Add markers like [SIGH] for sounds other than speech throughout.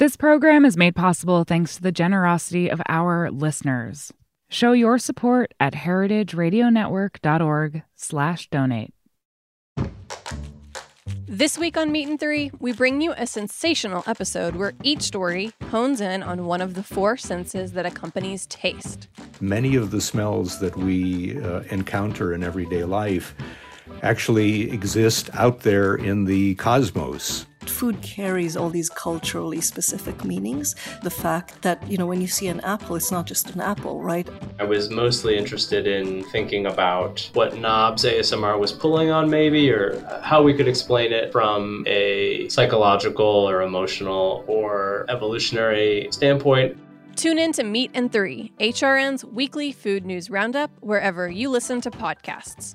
This program is made possible thanks to the generosity of our listeners. Show your support at heritageradionetwork.org/donate. This week on Meat and Three, we bring you a sensational episode where each story hones in on one of the four senses that accompanies taste. Many of the smells that we uh, encounter in everyday life actually exist out there in the cosmos. Food carries all these culturally specific meanings. The fact that, you know, when you see an apple, it's not just an apple, right? I was mostly interested in thinking about what knobs ASMR was pulling on, maybe, or how we could explain it from a psychological or emotional or evolutionary standpoint. Tune in to Meat and Three, HRN's weekly food news roundup, wherever you listen to podcasts.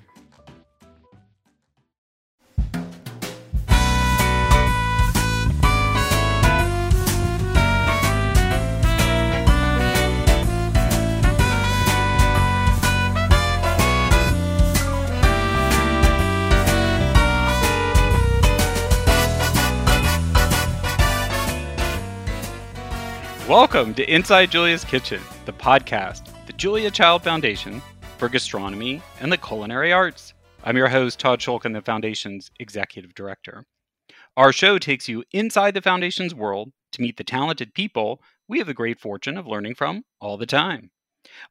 Welcome to Inside Julia's Kitchen, the podcast, the Julia Child Foundation for Gastronomy and the Culinary Arts. I'm your host, Todd Schulkin, the Foundation's Executive Director. Our show takes you inside the Foundation's world to meet the talented people we have the great fortune of learning from all the time.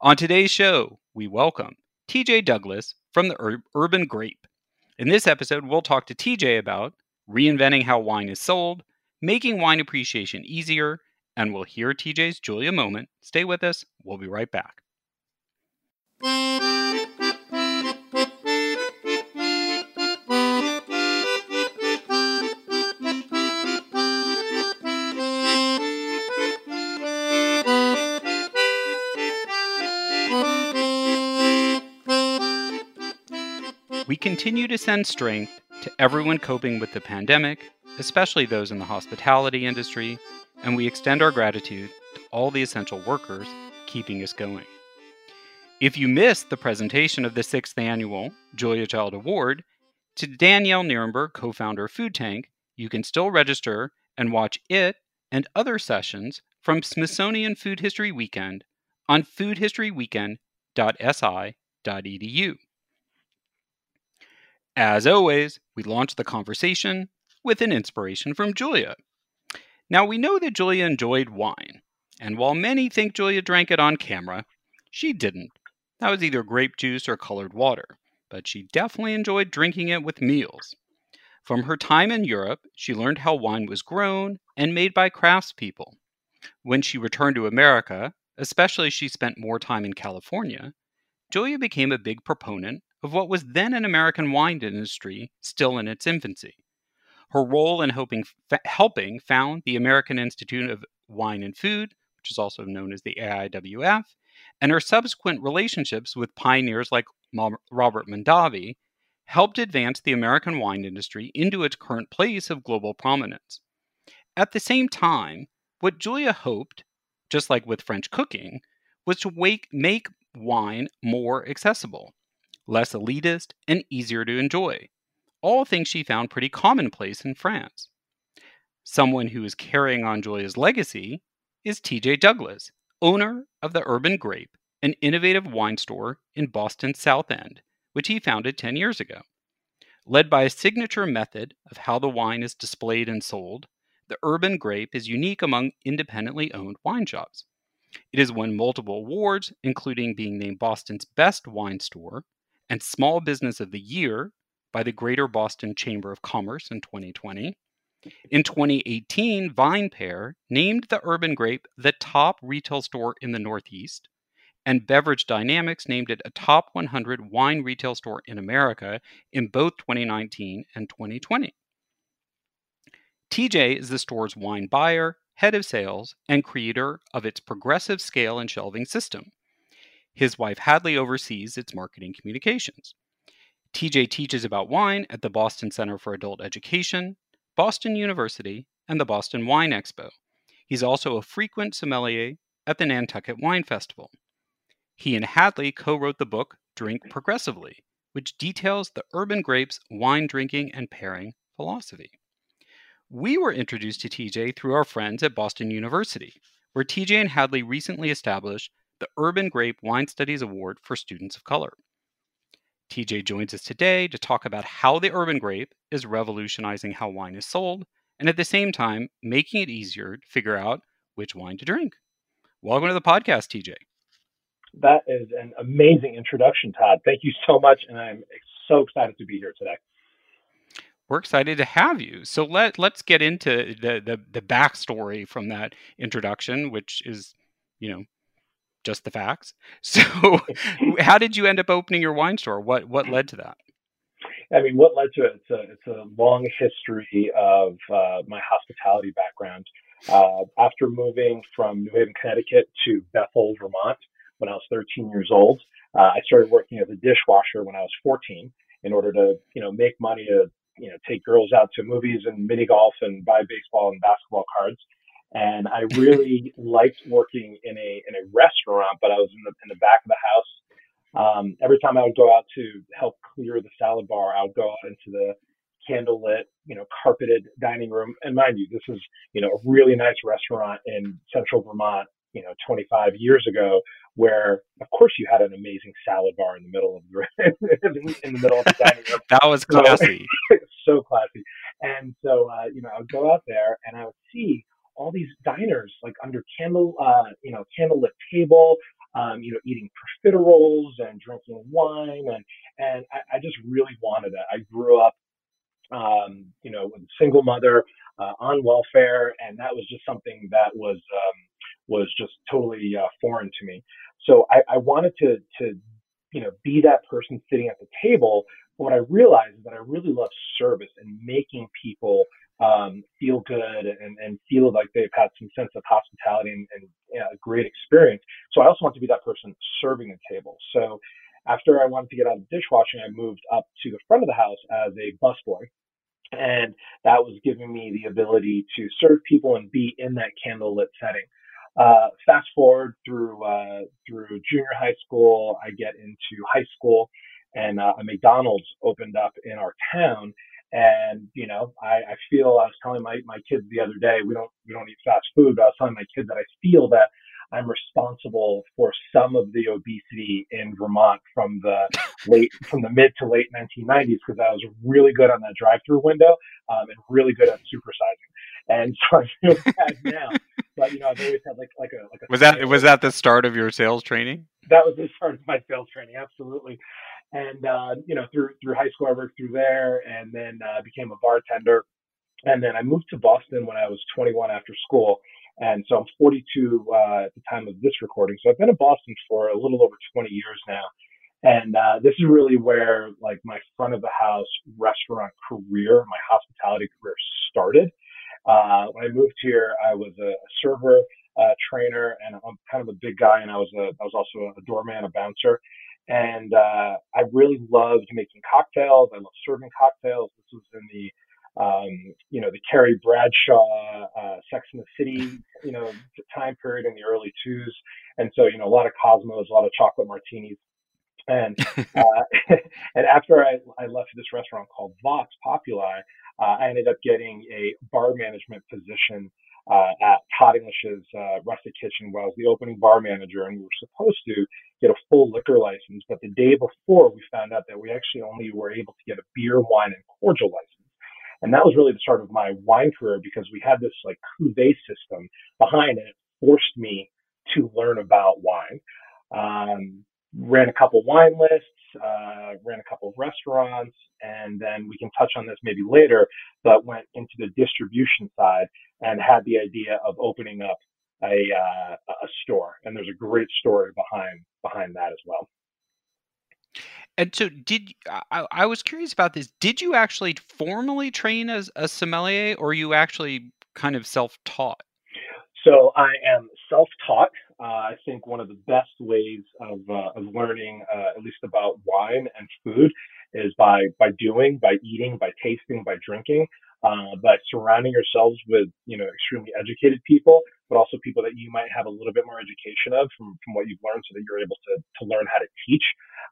On today's show, we welcome TJ Douglas from the Ur- Urban Grape. In this episode, we'll talk to TJ about reinventing how wine is sold, making wine appreciation easier, and we'll hear TJ's Julia moment. Stay with us. We'll be right back. We continue to send strength to everyone coping with the pandemic, especially those in the hospitality industry, and we extend our gratitude to all the essential workers keeping us going. If you missed the presentation of the sixth annual Julia Child Award to Danielle Nierenberg, co founder of Food Tank, you can still register and watch it and other sessions from Smithsonian Food History Weekend on foodhistoryweekend.si.edu. As always, we launch the conversation with an inspiration from Julia. Now, we know that Julia enjoyed wine, and while many think Julia drank it on camera, she didn't. That was either grape juice or colored water, but she definitely enjoyed drinking it with meals. From her time in Europe, she learned how wine was grown and made by craftspeople. When she returned to America, especially she spent more time in California, Julia became a big proponent of what was then an American wine industry still in its infancy. Her role in helping, helping found the American Institute of Wine and Food, which is also known as the AIWF, and her subsequent relationships with pioneers like Robert Mondavi helped advance the American wine industry into its current place of global prominence. At the same time, what Julia hoped, just like with French cooking, was to wake, make wine more accessible, less elitist, and easier to enjoy all things she found pretty commonplace in France. Someone who is carrying on Julia's legacy is TJ Douglas, owner of the Urban Grape, an innovative wine store in Boston's South End, which he founded 10 years ago. Led by a signature method of how the wine is displayed and sold, the Urban Grape is unique among independently owned wine shops. It has won multiple awards, including being named Boston's best wine store and Small Business of the Year by the Greater Boston Chamber of Commerce in 2020. In 2018, VinePair named the Urban Grape the top retail store in the Northeast, and Beverage Dynamics named it a top 100 wine retail store in America in both 2019 and 2020. TJ is the store's wine buyer, head of sales, and creator of its progressive scale and shelving system. His wife Hadley oversees its marketing communications. TJ teaches about wine at the Boston Center for Adult Education, Boston University, and the Boston Wine Expo. He's also a frequent sommelier at the Nantucket Wine Festival. He and Hadley co wrote the book Drink Progressively, which details the urban grape's wine drinking and pairing philosophy. We were introduced to TJ through our friends at Boston University, where TJ and Hadley recently established the Urban Grape Wine Studies Award for Students of Color. TJ joins us today to talk about how the urban grape is revolutionizing how wine is sold and at the same time making it easier to figure out which wine to drink. Welcome to the podcast, TJ. That is an amazing introduction, Todd. Thank you so much, and I'm so excited to be here today. We're excited to have you. So let let's get into the the, the backstory from that introduction, which is, you know, just the facts. [LAUGHS] So, how did you end up opening your wine store? What what led to that? I mean, what led to it? It's a, it's a long history of uh, my hospitality background. Uh, after moving from New Haven, Connecticut to Bethel, Vermont, when I was 13 years old, uh, I started working as a dishwasher when I was 14 in order to, you know, make money to, you know, take girls out to movies and mini golf and buy baseball and basketball cards. And I really [LAUGHS] liked working in a in a restaurant, but I was in the in the back of the house um, every time I would go out to help clear the salad bar, I would go out into the candlelit, you know, carpeted dining room. And mind you, this is, you know, a really nice restaurant in central Vermont, you know, 25 years ago, where of course you had an amazing salad bar in the middle of the [LAUGHS] in the middle of the dining room. [LAUGHS] that was classy. So, so classy. And so, uh, you know, I would go out there and I would see all these diners like under candle, uh, you know, candlelit table um, you know, eating profiteroles and drinking wine. And, and I, I just really wanted that. I grew up, um, you know, with a single mother uh, on welfare, and that was just something that was, um, was just totally uh, foreign to me. So I, I wanted to, to, you know, be that person sitting at the table. But what I realized is that I really love service and making people um, feel good and, and feel like they've had some sense of hospitality and, and you know, a great experience. So I also want to be that person serving the table. So after I wanted to get out of dishwashing, I moved up to the front of the house as a busboy. And that was giving me the ability to serve people and be in that candlelit setting. Uh, fast forward through uh, through junior high school, I get into high school, and uh, a McDonald's opened up in our town, and you know, I, I feel I was telling my, my kids the other day, we don't we don't eat fast food, but I was telling my kids that I feel that I'm responsible for some of the obesity in Vermont from the [LAUGHS] late from the mid to late 1990s because I was really good on that drive-through window um, and really good at supersizing. And so I feel [LAUGHS] bad now. But you know, I've always had like like a like a was that was that the start of your sales training? That was the start of my sales training, absolutely and uh, you know through through high school I worked through there, and then uh, became a bartender, and then I moved to Boston when I was 21 after school, and so I'm 42 uh, at the time of this recording. So I've been in Boston for a little over 20 years now, and uh, this is really where like my front of the house restaurant career, my hospitality career started. Uh, when I moved here, I was a, server. Uh, trainer and I'm kind of a big guy and I was a I was also a doorman, a bouncer and uh, I really loved making cocktails. I love serving cocktails. This was in the, um, you know, the Carrie Bradshaw, uh, Sex in the City, you know, time period in the early twos. And so, you know, a lot of Cosmos, a lot of chocolate martinis. And [LAUGHS] uh, [LAUGHS] and after I, I left this restaurant called Vox Populi, uh, I ended up getting a bar management position uh, at Todd English's uh, Rustic Kitchen where I was the opening bar manager, and we were supposed to get a full liquor license. But the day before, we found out that we actually only were able to get a beer, wine, and cordial license. And that was really the start of my wine career because we had this like cuvee system behind it. It forced me to learn about wine. Um, ran a couple wine lists, uh, ran a couple of restaurants, and then we can touch on this maybe later, but went into the distribution side and had the idea of opening up a uh, a store. And there's a great story behind behind that as well. And so, did I, I was curious about this? Did you actually formally train as a sommelier, or you actually kind of self-taught? So I am self-taught. Uh, I think one of the best ways of uh, of learning, uh, at least about wine and food, is by by doing, by eating, by tasting, by drinking. Uh, but surrounding yourselves with you know extremely educated people, but also people that you might have a little bit more education of from from what you've learned, so that you're able to to learn how to teach.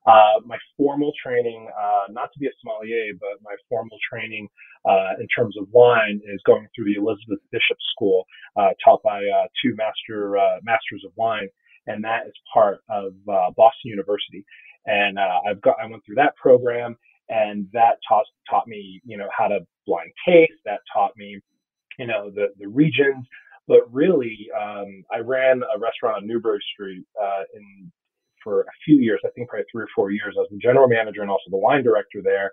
Uh, my formal training, uh, not to be a sommelier, but my formal training uh, in terms of wine is going through the Elizabeth Bishop School, uh, taught by two master masters of wine, and that is part of Boston University. And I've got I went through that program, and that taught taught me you know how to blind taste. That taught me you know the the regions. But really, um, I ran a restaurant on Newbury Street in for a few years, I think probably three or four years. I was the general manager and also the wine director there.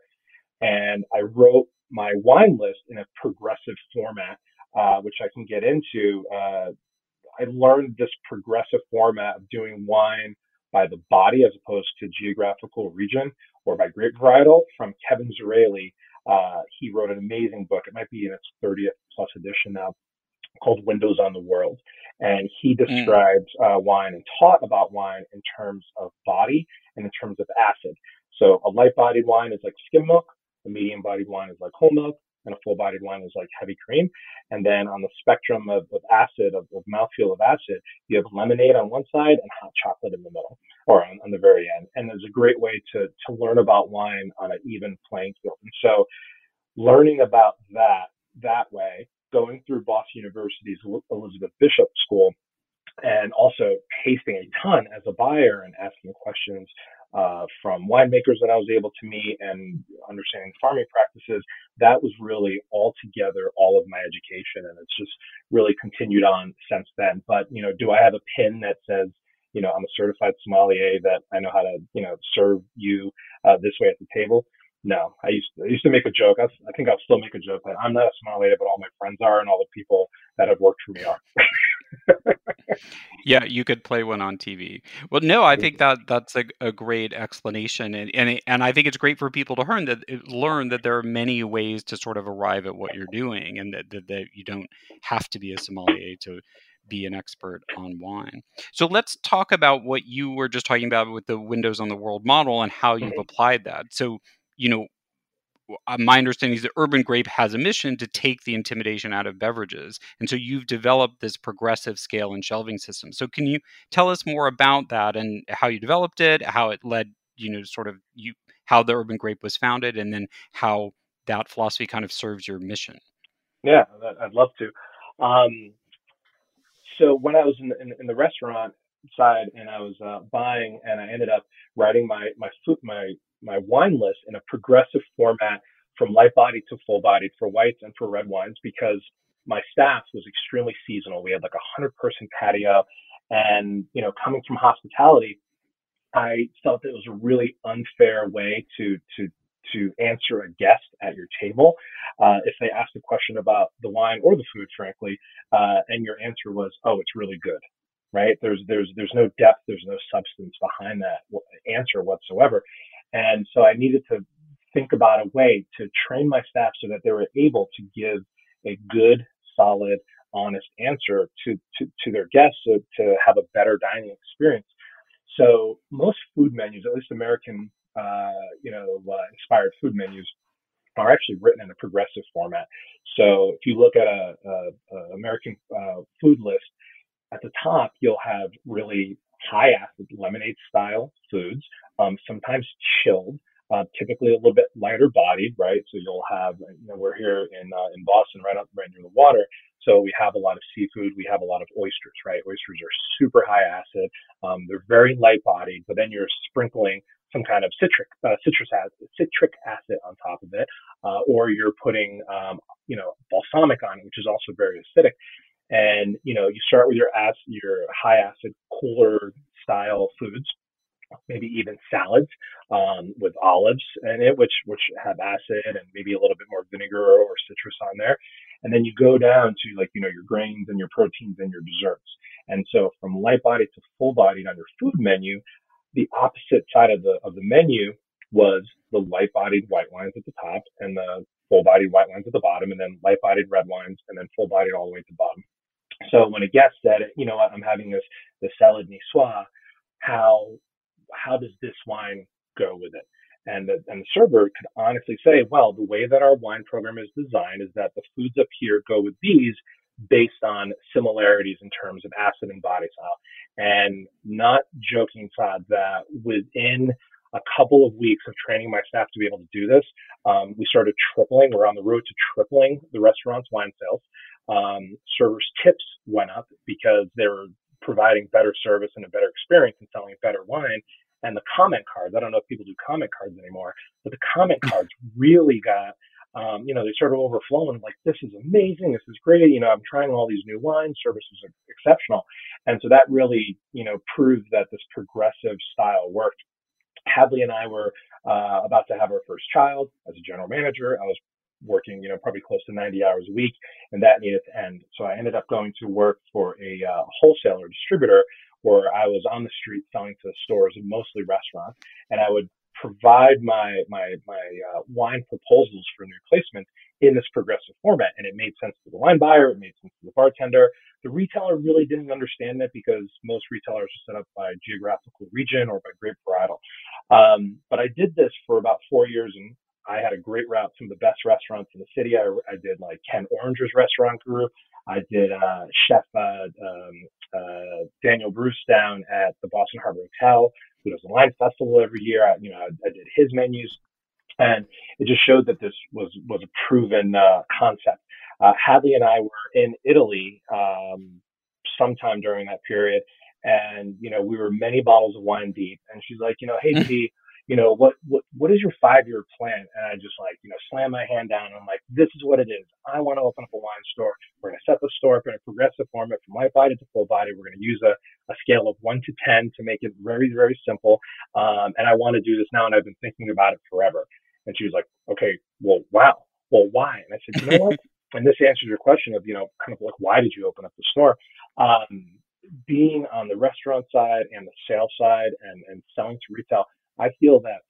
And I wrote my wine list in a progressive format, uh, which I can get into. Uh, I learned this progressive format of doing wine by the body as opposed to geographical region or by grape varietal from Kevin Zraly. Uh, he wrote an amazing book. It might be in its 30th plus edition now called Windows on the World. And he describes mm. uh, wine and taught about wine in terms of body and in terms of acid. So a light bodied wine is like skim milk, a medium bodied wine is like whole milk, and a full bodied wine is like heavy cream. And then on the spectrum of, of acid, of, of mouthfeel of acid, you have lemonade on one side and hot chocolate in the middle or on, on the very end. And there's a great way to, to learn about wine on an even playing field. And so learning about that that way going through Boston University's Elizabeth Bishop School and also tasting a ton as a buyer and asking questions uh, from winemakers that I was able to meet and understanding farming practices. That was really all together all of my education, and it's just really continued on since then. But you know, do I have a pin that says you know I'm a certified sommelier that I know how to you know serve you uh, this way at the table? no, I used to, I used to make a joke. I, I think I'll still make a joke that I'm not a sommelier, but all my friends are, and all the people that have worked for me are. [LAUGHS] yeah, you could play one on TV. Well, no, I think that that's a, a great explanation, and and and I think it's great for people to learn that learn that there are many ways to sort of arrive at what you're doing, and that that, that you don't have to be a sommelier to be an expert on wine. So let's talk about what you were just talking about with the Windows on the World model and how you've mm-hmm. applied that. So you know, my understanding is that Urban Grape has a mission to take the intimidation out of beverages. And so you've developed this progressive scale and shelving system. So can you tell us more about that and how you developed it, how it led, you know, sort of you how the Urban Grape was founded and then how that philosophy kind of serves your mission? Yeah, I'd love to. Um, so when I was in the, in, in the restaurant side and I was uh, buying and I ended up writing my my food my my wine list in a progressive format from light bodied to full bodied for whites and for red wines because my staff was extremely seasonal. We had like a hundred person patio and, you know, coming from hospitality, I felt it was a really unfair way to, to, to answer a guest at your table. Uh, if they asked a question about the wine or the food, frankly, uh, and your answer was, "Oh, it's really good," right? There's there's there's no depth, there's no substance behind that answer whatsoever. And so I needed to think about a way to train my staff so that they were able to give a good, solid, honest answer to, to, to their guests to have a better dining experience. So most food menus, at least American, uh, you know, uh, inspired food menus, are actually written in a progressive format. So if you look at a, a, a American uh, food list, at the top you'll have really high acid lemonade style foods, um, sometimes chilled, uh, typically a little bit lighter bodied, right? So you'll have, you know, we're here in uh, in Boston, right up right near the water, so we have a lot of seafood. We have a lot of oysters, right? Oysters are super high acid. Um, they're very light bodied, but then you're sprinkling some kind of citric uh, citrus acid, citric acid on top of it, uh, or you're putting um, you know balsamic on it, which is also very acidic. And you know, you start with your acid, your high acid, cooler style foods, maybe even salads um, with olives in it, which which have acid and maybe a little bit more vinegar or citrus on there. And then you go down to like you know your grains and your proteins and your desserts. And so from light bodied to full bodied on your food menu, the opposite side of the of the menu was the light bodied white wines at the top and the full bodied white wines at the bottom, and then light bodied red wines, and then full bodied all the way to the bottom. So when a guest said, you know what, I'm having this this salad niçoise, how how does this wine go with it? And the, and the server could honestly say, well, the way that our wine program is designed is that the foods up here go with these based on similarities in terms of acid and body style. And not joking aside, that within a couple of weeks of training my staff to be able to do this, um, we started tripling. We're on the road to tripling the restaurant's wine sales. Um, servers' tips went up because they were providing better service and a better experience and selling better wine. And the comment cards, I don't know if people do comment cards anymore, but the comment cards really got, um, you know, they started overflowing like, this is amazing. This is great. You know, I'm trying all these new wines. Service was exceptional. And so that really, you know, proved that this progressive style worked. Hadley and I were uh, about to have our first child as a general manager. I was working, you know, probably close to 90 hours a week, and that needed to end. So I ended up going to work for a uh, wholesaler distributor where I was on the street selling to stores, and mostly restaurants, and I would provide my my my uh, wine proposals for new placement in this progressive format, and it made sense to the wine buyer, it made sense to the bartender. The retailer really didn't understand it because most retailers are set up by geographical region or by grape varietal. Um, but I did this for about four years, and I had a great route, some of the best restaurants in the city. I, I did like Ken Oringer's restaurant group. I did uh, Chef uh, um, uh, Daniel Bruce down at the Boston Harbor Hotel, who does a wine festival every year. I, you know, I, I, did his menus, and it just showed that this was was a proven uh, concept. Uh, Hadley and I were in Italy um, sometime during that period, and you know we were many bottles of wine deep. And she's like, you know, hey T, you know, what, what, what is your five year plan? And I just like, you know, slam my hand down. I'm like, this is what it is. I want to open up a wine store. We're going to set the store up in a progressive format from light body to full body. We're going to use a, a scale of one to 10 to make it very, very simple. Um, and I want to do this now. And I've been thinking about it forever. And she was like, okay, well, wow. Well, why? And I said, you know what? [LAUGHS] and this answers your question of, you know, kind of like, why did you open up the store? Um, being on the restaurant side and the sales side and, and selling to retail, I feel that,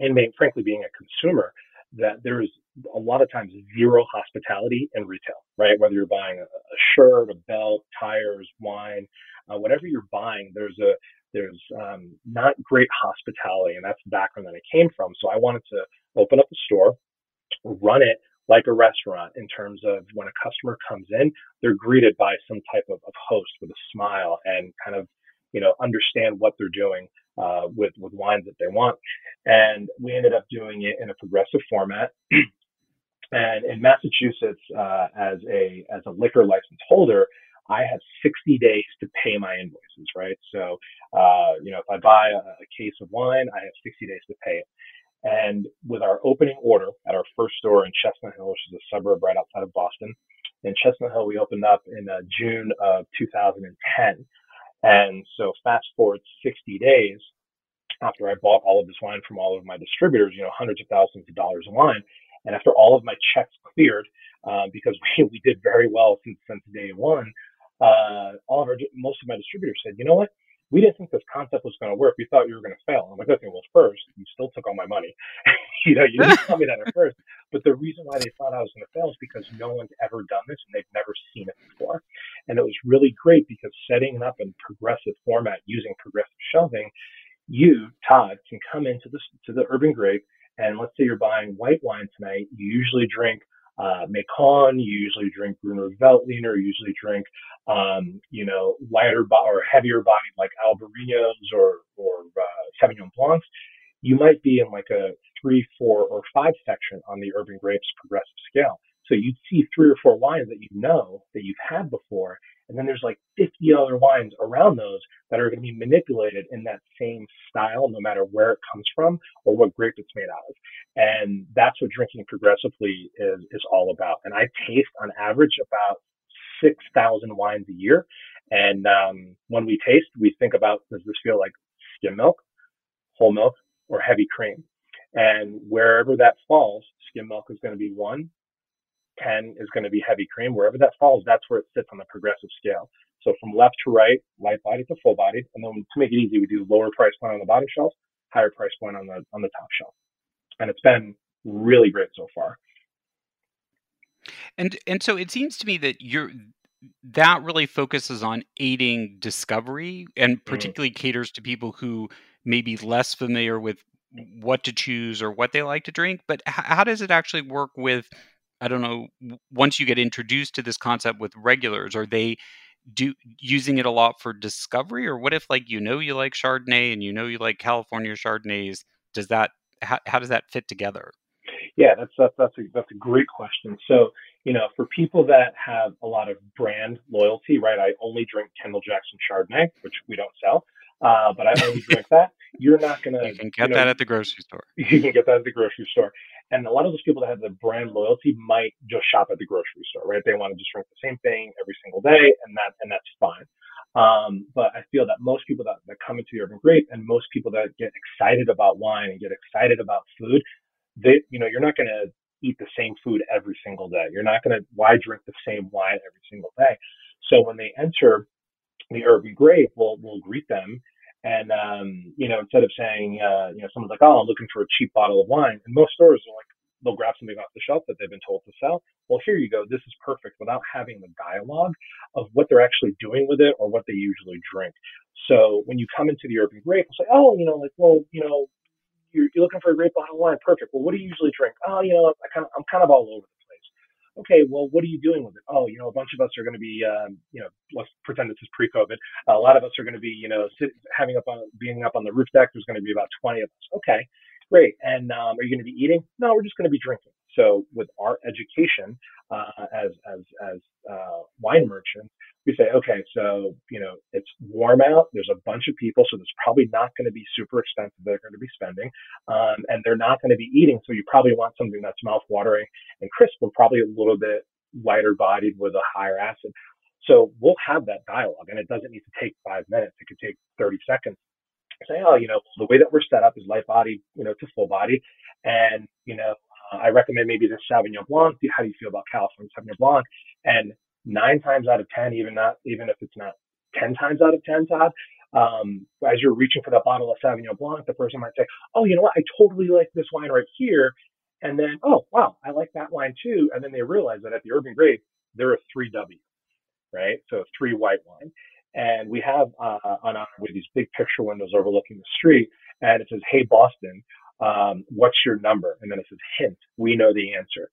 and being, frankly, being a consumer, that there is a lot of times zero hospitality in retail, right? Whether you're buying a, a shirt, a belt, tires, wine, uh, whatever you're buying, there's a there's um, not great hospitality, and that's the background that I came from. So I wanted to open up a store, run it like a restaurant in terms of when a customer comes in, they're greeted by some type of, of host with a smile and kind of you know understand what they're doing uh, with with wines that they want. And we ended up doing it in a progressive format. [CLEARS THROAT] and in Massachusetts, uh, as a as a liquor license holder, I have 60 days to pay my invoices. Right, so uh, you know if I buy a, a case of wine, I have 60 days to pay it. And with our opening order at our first store in Chestnut Hill, which is a suburb right outside of Boston, in Chestnut Hill, we opened up in uh, June of 2010. And so fast forward 60 days after I bought all of this wine from all of my distributors, you know, hundreds of thousands of dollars of wine. And after all of my checks cleared, uh, because [LAUGHS] we, we did very well since, since day one, uh, all of our, most of my distributors said, you know what? We didn't think this concept was going to work. We thought you were going to fail. I'm like, okay, well, first, you still took all my money. [LAUGHS] you know, you didn't tell me that at first. But the reason why they thought I was going to fail is because no one's ever done this and they've never seen it before. And it was really great because setting it up in progressive format using progressive shelving, you, Todd, can come into this to the urban grape and let's say you're buying white wine tonight. You usually drink uh, Macon, you usually drink Gruner Veltliner, you usually drink, um, you know, lighter bo- or heavier bodied like Albarinos or, or uh, Sauvignon Blancs. You might be in like a three, four, or five section on the Urban Grapes progressive scale. So you'd see three or four wines that you know that you've had before, and then there's like 50 other wines around those that are going to be manipulated in that same style, no matter where it comes from or what grape it's made out of. And that's what drinking progressively is, is all about. And I taste on average about 6,000 wines a year. And um, when we taste, we think about does this feel like skim milk, whole milk, or heavy cream? And wherever that falls, skim milk is going to be one, 10 is going to be heavy cream. Wherever that falls, that's where it sits on the progressive scale. So from left to right, light bodied to full bodied. And then to make it easy, we do lower price point on the bottom shelf, higher price point on the on the top shelf. And it's been really great so far. And and so it seems to me that you're that really focuses on aiding discovery and mm-hmm. particularly mm-hmm. caters to people who may be less familiar with what to choose or what they like to drink. But how does it actually work with I don't know, once you get introduced to this concept with regulars, are they do using it a lot for discovery or what if like you know you like chardonnay and you know you like california chardonnays Does that how, how does that fit together? Yeah, that's that's that's a that's a great question. So you know, for people that have a lot of brand loyalty, right? I only drink Kendall Jackson Chardonnay, which we don't sell, uh, but I only drink that. You're not gonna. You can get you know, that at the grocery store. [LAUGHS] You can get that at the grocery store. And a lot of those people that have the brand loyalty might just shop at the grocery store, right? They want to just drink the same thing every single day, and that and that's fine. Um, but I feel that most people that, that come into the urban grape and most people that get excited about wine and get excited about food, they, you know, you're not going to eat the same food every single day. You're not going to, why drink the same wine every single day? So when they enter the urban grape, we'll, we'll greet them. And, um, you know, instead of saying, uh, you know, someone's like, oh, I'm looking for a cheap bottle of wine. And most stores are like, they'll grab something off the shelf that they've been told to sell. Well, here you go. This is perfect without having the dialogue of what they're actually doing with it or what they usually drink. So when you come into the urban grape, it's like, oh, you know, like, well, you know, you're, you're looking for a great bottle of wine. Perfect. Well, what do you usually drink? Oh, you know, I kind of, I'm kind of all over. Okay. Well, what are you doing with it? Oh, you know, a bunch of us are going to be, um, you know, let's pretend this is pre-COVID. A lot of us are going to be, you know, sit, having up on, being up on the roof deck. There's going to be about 20 of us. Okay. Great. And um, are you going to be eating? No, we're just going to be drinking. So with our education uh, as as as uh, wine merchants, we say, okay, so you know it's warm out. There's a bunch of people, so there's probably not going to be super expensive. They're going to be spending, um, and they're not going to be eating. So you probably want something that's mouth watering and crisp, but probably a little bit lighter bodied with a higher acid. So we'll have that dialogue, and it doesn't need to take five minutes. It could take 30 seconds. Say, oh, you know, the way that we're set up is light body, you know, to full body, and you know, uh, I recommend maybe the Sauvignon Blanc. How do you feel about California Sauvignon Blanc? And nine times out of ten, even not even if it's not ten times out of ten, Todd, um, as you're reaching for that bottle of Sauvignon Blanc, the person might say, "Oh, you know what? I totally like this wine right here," and then, "Oh, wow, I like that wine too," and then they realize that at the Urban Grape there are three W, right? So three white wine, and we have uh, on our with these big picture windows overlooking the street, and it says, "Hey Boston." Um, what's your number? And then it says hint, we know the answer.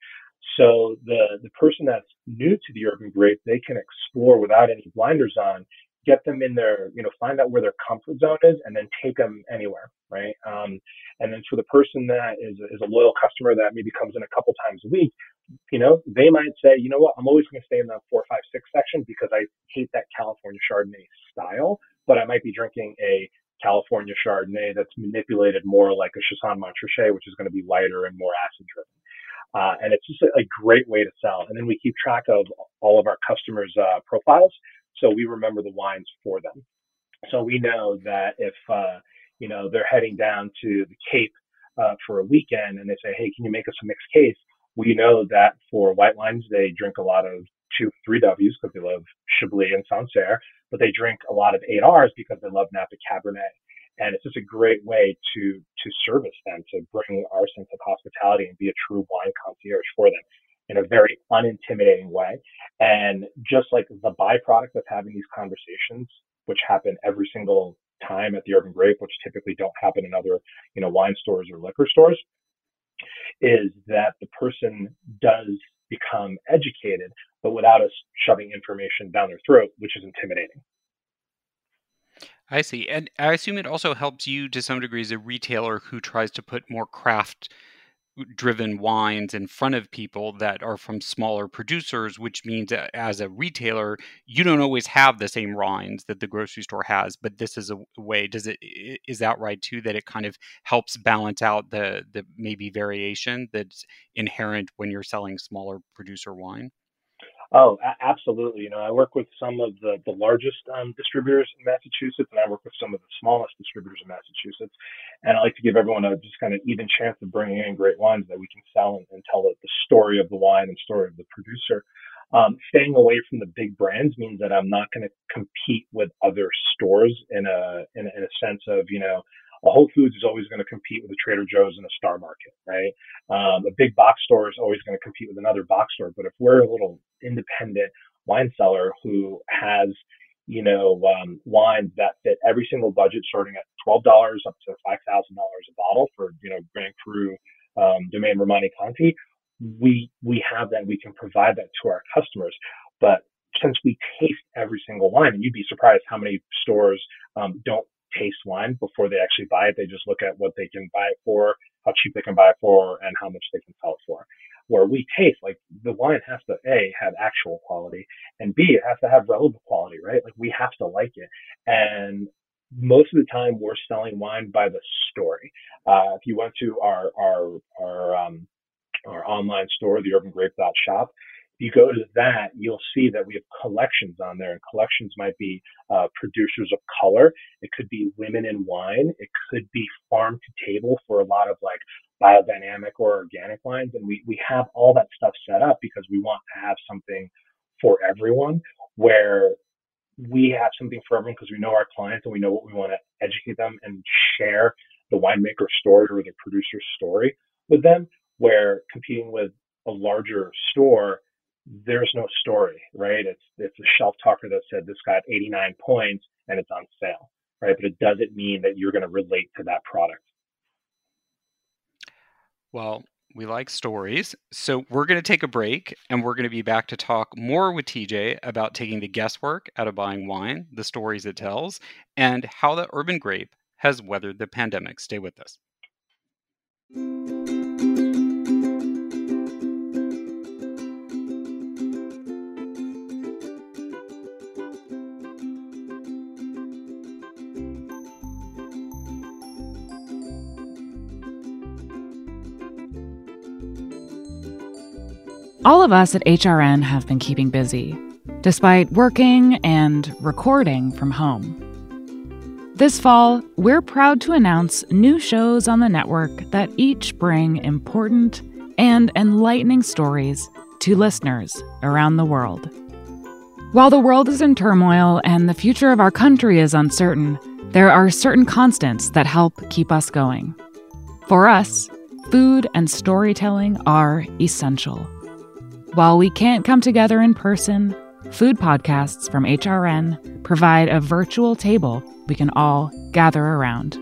So the, the person that's new to the urban grape, they can explore without any blinders on, get them in their, you know, find out where their comfort zone is and then take them anywhere, right? Um, and then for the person that is, is a loyal customer that maybe comes in a couple times a week, you know, they might say, you know what, I'm always going to stay in that four, five, six section because I hate that California Chardonnay style, but I might be drinking a California Chardonnay that's manipulated more like a Chassagne Montrachet, which is going to be lighter and more acid driven. Uh, and it's just a, a, great way to sell. And then we keep track of all of our customers' uh, profiles, so we remember the wines for them. So we know that if uh, you know they're heading down to the Cape uh, for a weekend and they say, "Hey, can you make us a mixed case?" We know that for white wines they drink a lot of two, three W's because they love Chablis and Sancerre, but they drink a lot of eight R's because they love Napa Cabernet. And it's just a great way to to service them, to bring our sense of hospitality and be a true wine concierge for them in a very unintimidating way. And just like the byproduct of having these conversations, which happen every single time at the Urban Grape, which typically don't happen in other, you know, wine stores or liquor stores, is that the person does become educated, but without us shoving information down their throat, which is intimidating. I see. And I assume it also helps you to some degree as a retailer who tries to put more craft driven wines in front of people that are from smaller producers, which means as a retailer, you don't always have the same wines that the grocery store has. But this is a way. Does it is that right too? That it kind of helps balance out the the maybe variation that's inherent when you're selling smaller producer wine. Oh, a- absolutely. You know, I work with some of the, the largest um, distributors in Massachusetts, and I work with some of the smallest distributors in Massachusetts. And I like to give everyone a just kind of even chance of bringing in great wines that we can sell and, and tell the, the story of the wine and story of the producer. Um, staying away from the big brands means that I'm not going to compete with other stores in a, in a in a sense of you know a Whole Foods is always going to compete with a Trader Joe's and a Star Market, right? Um, a big box store is always going to compete with another box store. But if we're a little independent wine seller who has, you know, um, wines that fit every single budget, starting at twelve dollars up to five thousand dollars a bottle for, you know, Grand Cru, um, Domaine Romani Conti, we we have that. We can provide that to our customers. But since we taste every single wine, and you'd be surprised how many stores um, don't taste wine before they actually buy it. They just look at what they can buy it for, how cheap they can buy it for, and how much they can sell it for. Where we taste, like the wine has to A, have actual quality, and B, it has to have relevant quality, right? Like we have to like it. And most of the time we're selling wine by the story. Uh, if you went to our, our, our, um, our online store, the urbangrape.shop, you go to that, you'll see that we have collections on there, and collections might be uh, producers of color. It could be women in wine. It could be farm to table for a lot of like biodynamic or organic wines. And we, we have all that stuff set up because we want to have something for everyone where we have something for everyone because we know our clients and we know what we want to educate them and share the winemaker story or the producer story with them. Where competing with a larger store, there's no story, right? It's it's a shelf talker that said this got 89 points and it's on sale, right? But it doesn't mean that you're going to relate to that product. Well, we like stories. So we're going to take a break and we're going to be back to talk more with TJ about taking the guesswork out of buying wine, the stories it tells, and how the urban grape has weathered the pandemic. Stay with us. All of us at HRN have been keeping busy, despite working and recording from home. This fall, we're proud to announce new shows on the network that each bring important and enlightening stories to listeners around the world. While the world is in turmoil and the future of our country is uncertain, there are certain constants that help keep us going. For us, food and storytelling are essential. While we can't come together in person, food podcasts from HRN provide a virtual table we can all gather around.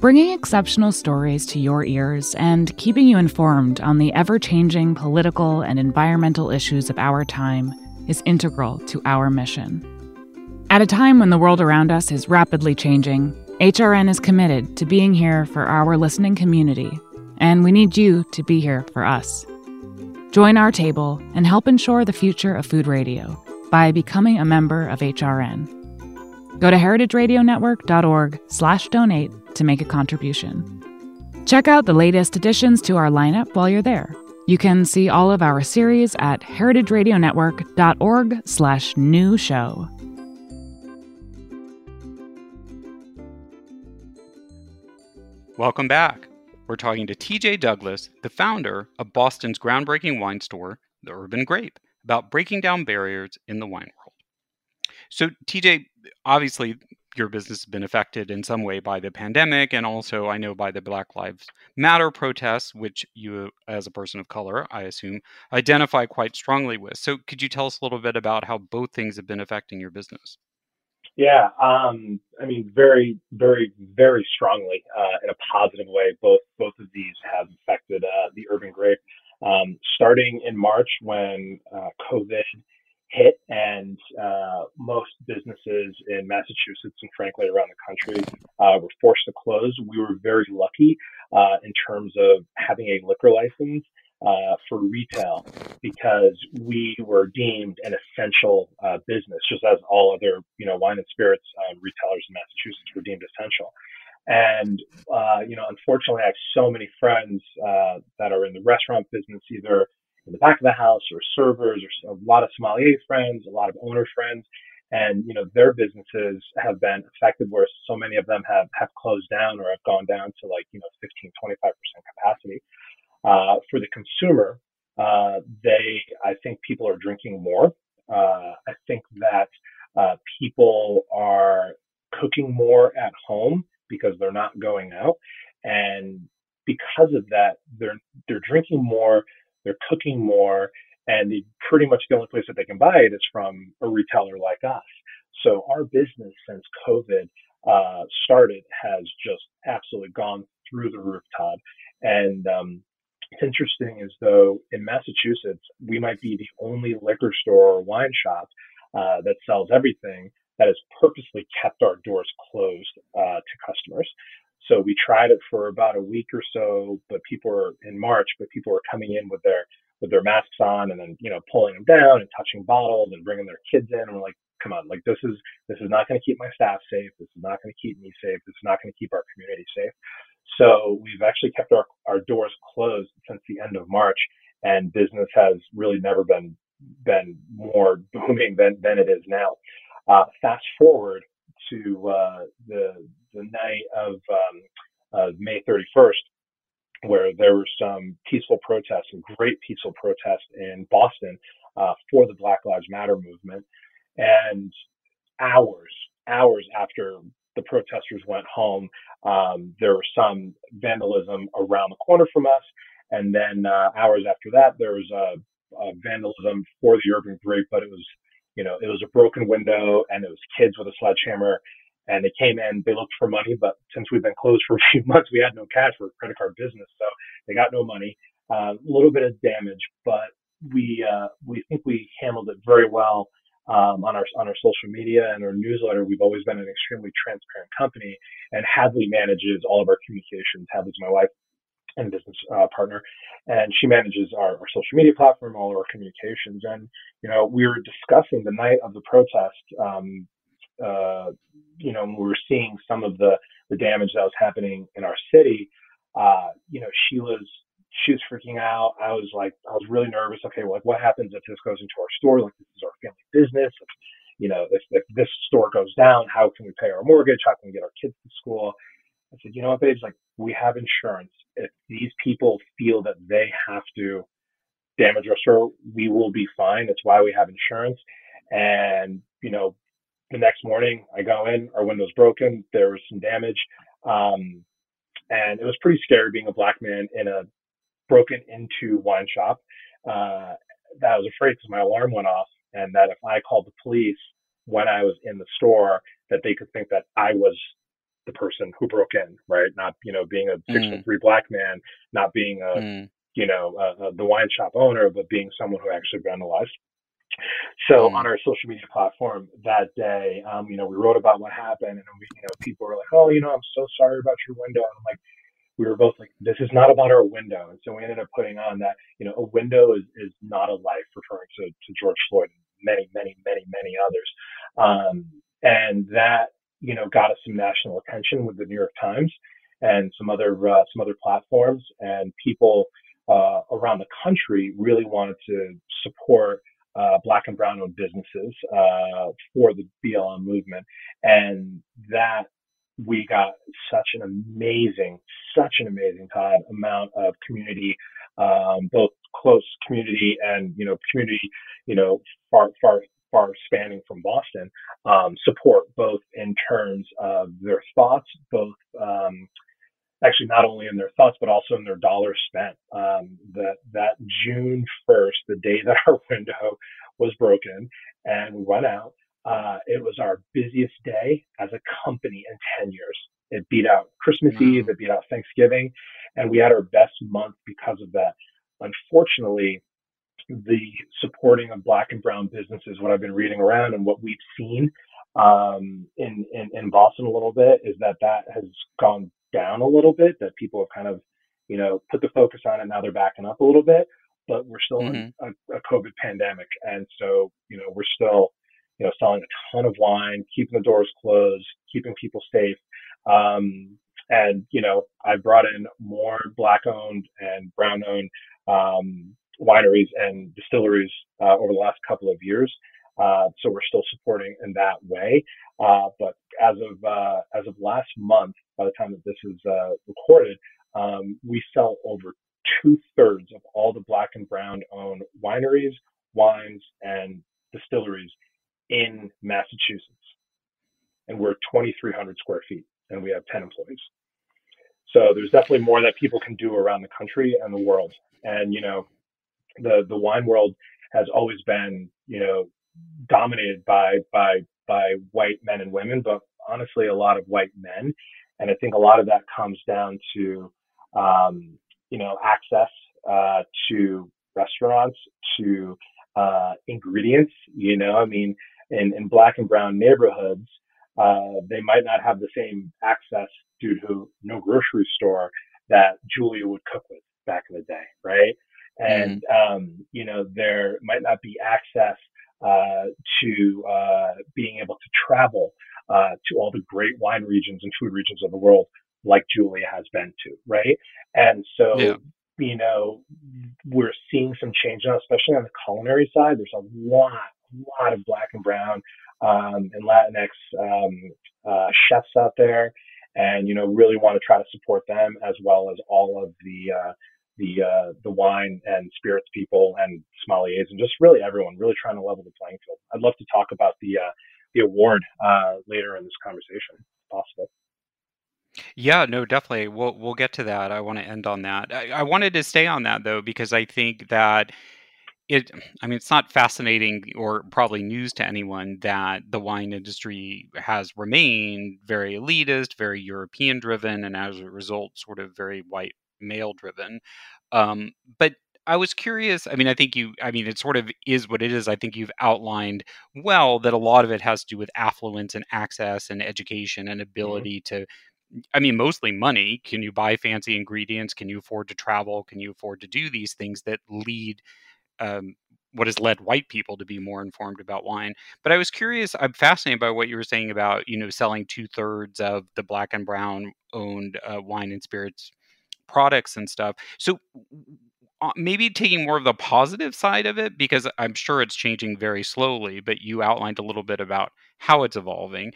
Bringing exceptional stories to your ears and keeping you informed on the ever changing political and environmental issues of our time is integral to our mission. At a time when the world around us is rapidly changing, HRN is committed to being here for our listening community, and we need you to be here for us. Join our table and help ensure the future of food radio by becoming a member of HRN. Go to heritageradionetwork.org/donate to make a contribution. Check out the latest additions to our lineup while you're there. You can see all of our series at heritageradionetwork.org/new show. Welcome back. We're talking to TJ Douglas, the founder of Boston's groundbreaking wine store, The Urban Grape, about breaking down barriers in the wine world. So, TJ, obviously, your business has been affected in some way by the pandemic and also, I know, by the Black Lives Matter protests, which you, as a person of color, I assume, identify quite strongly with. So, could you tell us a little bit about how both things have been affecting your business? Yeah, um, I mean, very, very, very strongly uh, in a positive way. Both both of these have affected uh, the urban grape. Um, starting in March, when uh, COVID hit, and uh, most businesses in Massachusetts and frankly around the country uh, were forced to close. We were very lucky uh, in terms of having a liquor license uh, for retail because we were deemed an essential uh, business, just as all other you know wine and spirits uh, retailers in Massachusetts were deemed essential. And uh, you know, unfortunately, I have so many friends uh, that are in the restaurant business, either in the back of the house or servers, or a lot of sommelier friends, a lot of owner friends, and you know their businesses have been affected where so many of them have have closed down or have gone down to like you know 15 25% capacity uh, for the consumer, uh, they, I think people are drinking more. Uh, I think that uh, people are cooking more at home because they're not going out, and because of that, they're they're drinking more, they're cooking more, and the, pretty much the only place that they can buy it is from a retailer like us. So our business since COVID uh, started has just absolutely gone through the roof, Todd. And um, it's interesting is though in Massachusetts, we might be the only liquor store or wine shop uh, that sells everything that has purposely kept our doors closed uh, to customers. So we tried it for about a week or so, but people were in March, but people were coming in with their with their masks on and then you know pulling them down and touching bottles and bringing their kids in. And we're like, come on, like this is this is not going to keep my staff safe. This is not going to keep me safe. This is not going to keep our community safe. So we've actually kept our, our doors closed since the end of March, and business has really never been been more [LAUGHS] booming than than it is now. Uh, fast forward to uh, the the night of um, uh, May 31st, where there were some peaceful protests, some great peaceful protests in Boston uh, for the Black Lives Matter movement, and hours hours after the protesters went home, um, there was some vandalism around the corner from us. And then uh, hours after that, there was a, a vandalism for the Urban Grape, but it was, you know, it was a broken window and it was kids with a sledgehammer. And they came in, they looked for money, but since we've been closed [LAUGHS] for a few months, we had no cash for credit card business. So they got no money. A uh, little bit of damage, but we, uh, we think we handled it very well um, on our on our social media and our newsletter, we've always been an extremely transparent company. And Hadley manages all of our communications. Hadley's my wife and business uh, partner, and she manages our, our, social media platform, all of our communications. And you know, we were discussing the night of the protest. Um, uh, you know, we were seeing some of the the damage that was happening in our city. Uh, you know, Sheila's she was freaking out. I was like, I was really nervous. Okay, well, like, what happens if this goes into our store? Like, this is our family business. If, you know, if, if this store goes down, how can we pay our mortgage? How can we get our kids to school? I said, you know what, babes? Like, we have insurance. If these people feel that they have to damage our store, we will be fine. That's why we have insurance. And, you know, the next morning I go in, our window's broken. There was some damage. Um, and it was pretty scary being a black man in a broken into wine shop. Uh, that I was afraid because my alarm went off, and that if I called the police when I was in the store, that they could think that I was the person who broke in, right? Not you know being a six mm. three black man, not being a mm. you know a, a, the wine shop owner, but being someone who actually vandalized. So mm. on our social media platform that day, um, you know, we wrote about what happened, and we, you know, people were like, "Oh, you know, I'm so sorry about your window." And I'm like, we were both like, this is not about our window. And so we ended up putting on that, you know, a window is, is not a life, referring to, to George Floyd and many, many, many, many others. Um, and that, you know, got us some national attention with the New York Times and some other, uh, some other platforms and people, uh, around the country really wanted to support uh, black and brown owned businesses uh, for the BLM movement. And that we got such an amazing, such an amazing Todd amount of community, um, both close community and you know community, you know far far far spanning from Boston um, support both in terms of their thoughts, both um, actually not only in their thoughts but also in their dollars spent. Um, that that June first, the day that [LAUGHS] our window was broken, and we went out uh, it was our busiest day as a company in 10 years. It beat out Christmas wow. Eve, it beat out Thanksgiving, and we had our best month because of that. Unfortunately, the supporting of black and brown businesses, what I've been reading around and what we've seen um, in, in, in Boston a little bit is that that has gone down a little bit, that people have kind of, you know, put the focus on it. Now they're backing up a little bit, but we're still mm-hmm. in a, a COVID pandemic. And so, you know, we're still, you know, selling a ton of wine, keeping the doors closed, keeping people safe. Um, and, you know, I brought in more black owned and brown owned, um, wineries and distilleries, uh, over the last couple of years. Uh, so we're still supporting in that way. Uh, but as of, uh, as of last month, by the time that this is, uh, recorded, um, we sell over two thirds of all the black and brown owned wineries, wines, and distilleries in Massachusetts. And we're 2,300 square feet and we have 10 employees. So there's definitely more that people can do around the country and the world. And, you know, the, the wine world has always been, you know, dominated by, by, by white men and women, but honestly, a lot of white men. And I think a lot of that comes down to, um, you know, access uh, to restaurants, to uh, ingredients. You know, I mean, in, in black and brown neighborhoods, uh, they might not have the same access due to no grocery store that Julia would cook with back in the day, right? And mm. um, you know there might not be access uh, to uh, being able to travel uh, to all the great wine regions and food regions of the world like Julia has been to, right? And so, yeah. you know, we're seeing some change now, especially on the culinary side. There's a lot, lot of black and brown um, and Latinx um, uh, chefs out there, and you know, really want to try to support them as well as all of the uh, the uh, the wine and spirits people and sommeliers and just really everyone really trying to level the playing field. I'd love to talk about the uh, the award uh, later in this conversation, if possible. Yeah, no, definitely. We'll we'll get to that. I want to end on that. I, I wanted to stay on that though because I think that it. I mean, it's not fascinating or probably news to anyone that the wine industry has remained very elitist, very European driven, and as a result, sort of very white male driven. Um, but I was curious. I mean, I think you, I mean, it sort of is what it is. I think you've outlined well that a lot of it has to do with affluence and access and education and mm-hmm. ability mm-hmm. to, I mean, mostly money. Can you buy fancy ingredients? Can you afford to travel? Can you afford to do these things that lead, um, what has led white people to be more informed about wine? But I was curious, I'm fascinated by what you were saying about, you know, selling two thirds of the black and brown owned uh, wine and spirits products and stuff. So uh, maybe taking more of the positive side of it because I'm sure it's changing very slowly, but you outlined a little bit about how it's evolving.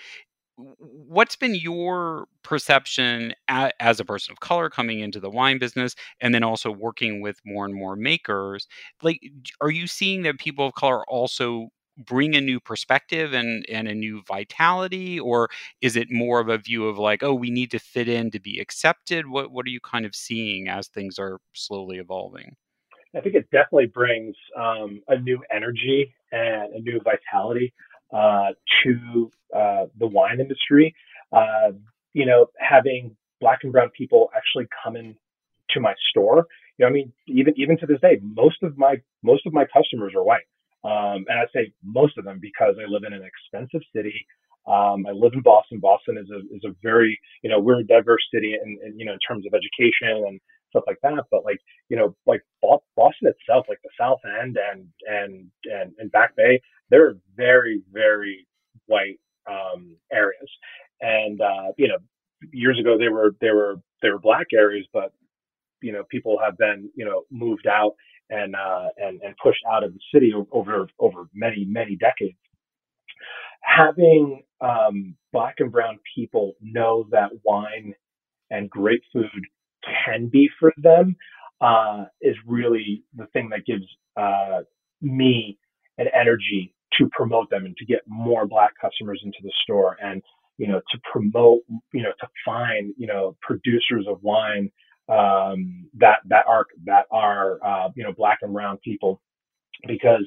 What's been your perception as a person of color coming into the wine business and then also working with more and more makers? Like, are you seeing that people of color also bring a new perspective and and a new vitality? Or is it more of a view of like oh we need to fit in to be accepted? What what are you kind of seeing as things are slowly evolving? I think it definitely brings um, a new energy and a new vitality uh, to uh, the wine industry uh, you know having black and brown people actually come in to my store you know i mean even even to this day most of my most of my customers are white um, and I say most of them because I live in an expensive city. Um, I live in Boston. Boston is a is a very you know we're a diverse city in you know in terms of education and stuff like that. But like you know like Boston itself, like the South End and and and, and Back Bay, they're very very white um, areas. And uh, you know years ago they were they were they were black areas, but you know people have been you know moved out and uh, and and pushed out of the city over over many many decades. Having um, black and brown people know that wine and great food can be for them uh, is really the thing that gives uh, me an energy to promote them and to get more black customers into the store and you know to promote you know to find you know producers of wine um, that that are that are uh, you know black and brown people, because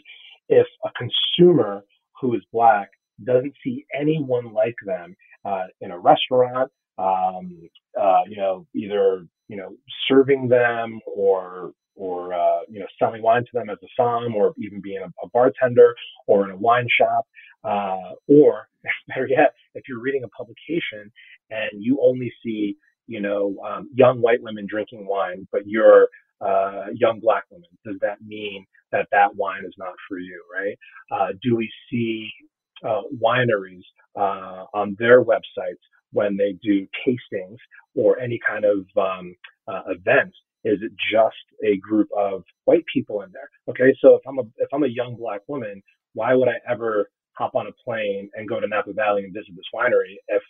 if a consumer who is black doesn't see anyone like them uh, in a restaurant, um, uh, you know, either you know serving them or or uh, you know selling wine to them as a som, or even being a, a bartender or in a wine shop, uh, or [LAUGHS] better yet, if you're reading a publication and you only see you know, um, young white women drinking wine, but you're uh, young black women. Does that mean that that wine is not for you, right? Uh, do we see uh, wineries uh, on their websites when they do tastings or any kind of um, uh, events? Is it just a group of white people in there? Okay, so if I'm a if I'm a young black woman, why would I ever hop on a plane and go to Napa Valley and visit this winery if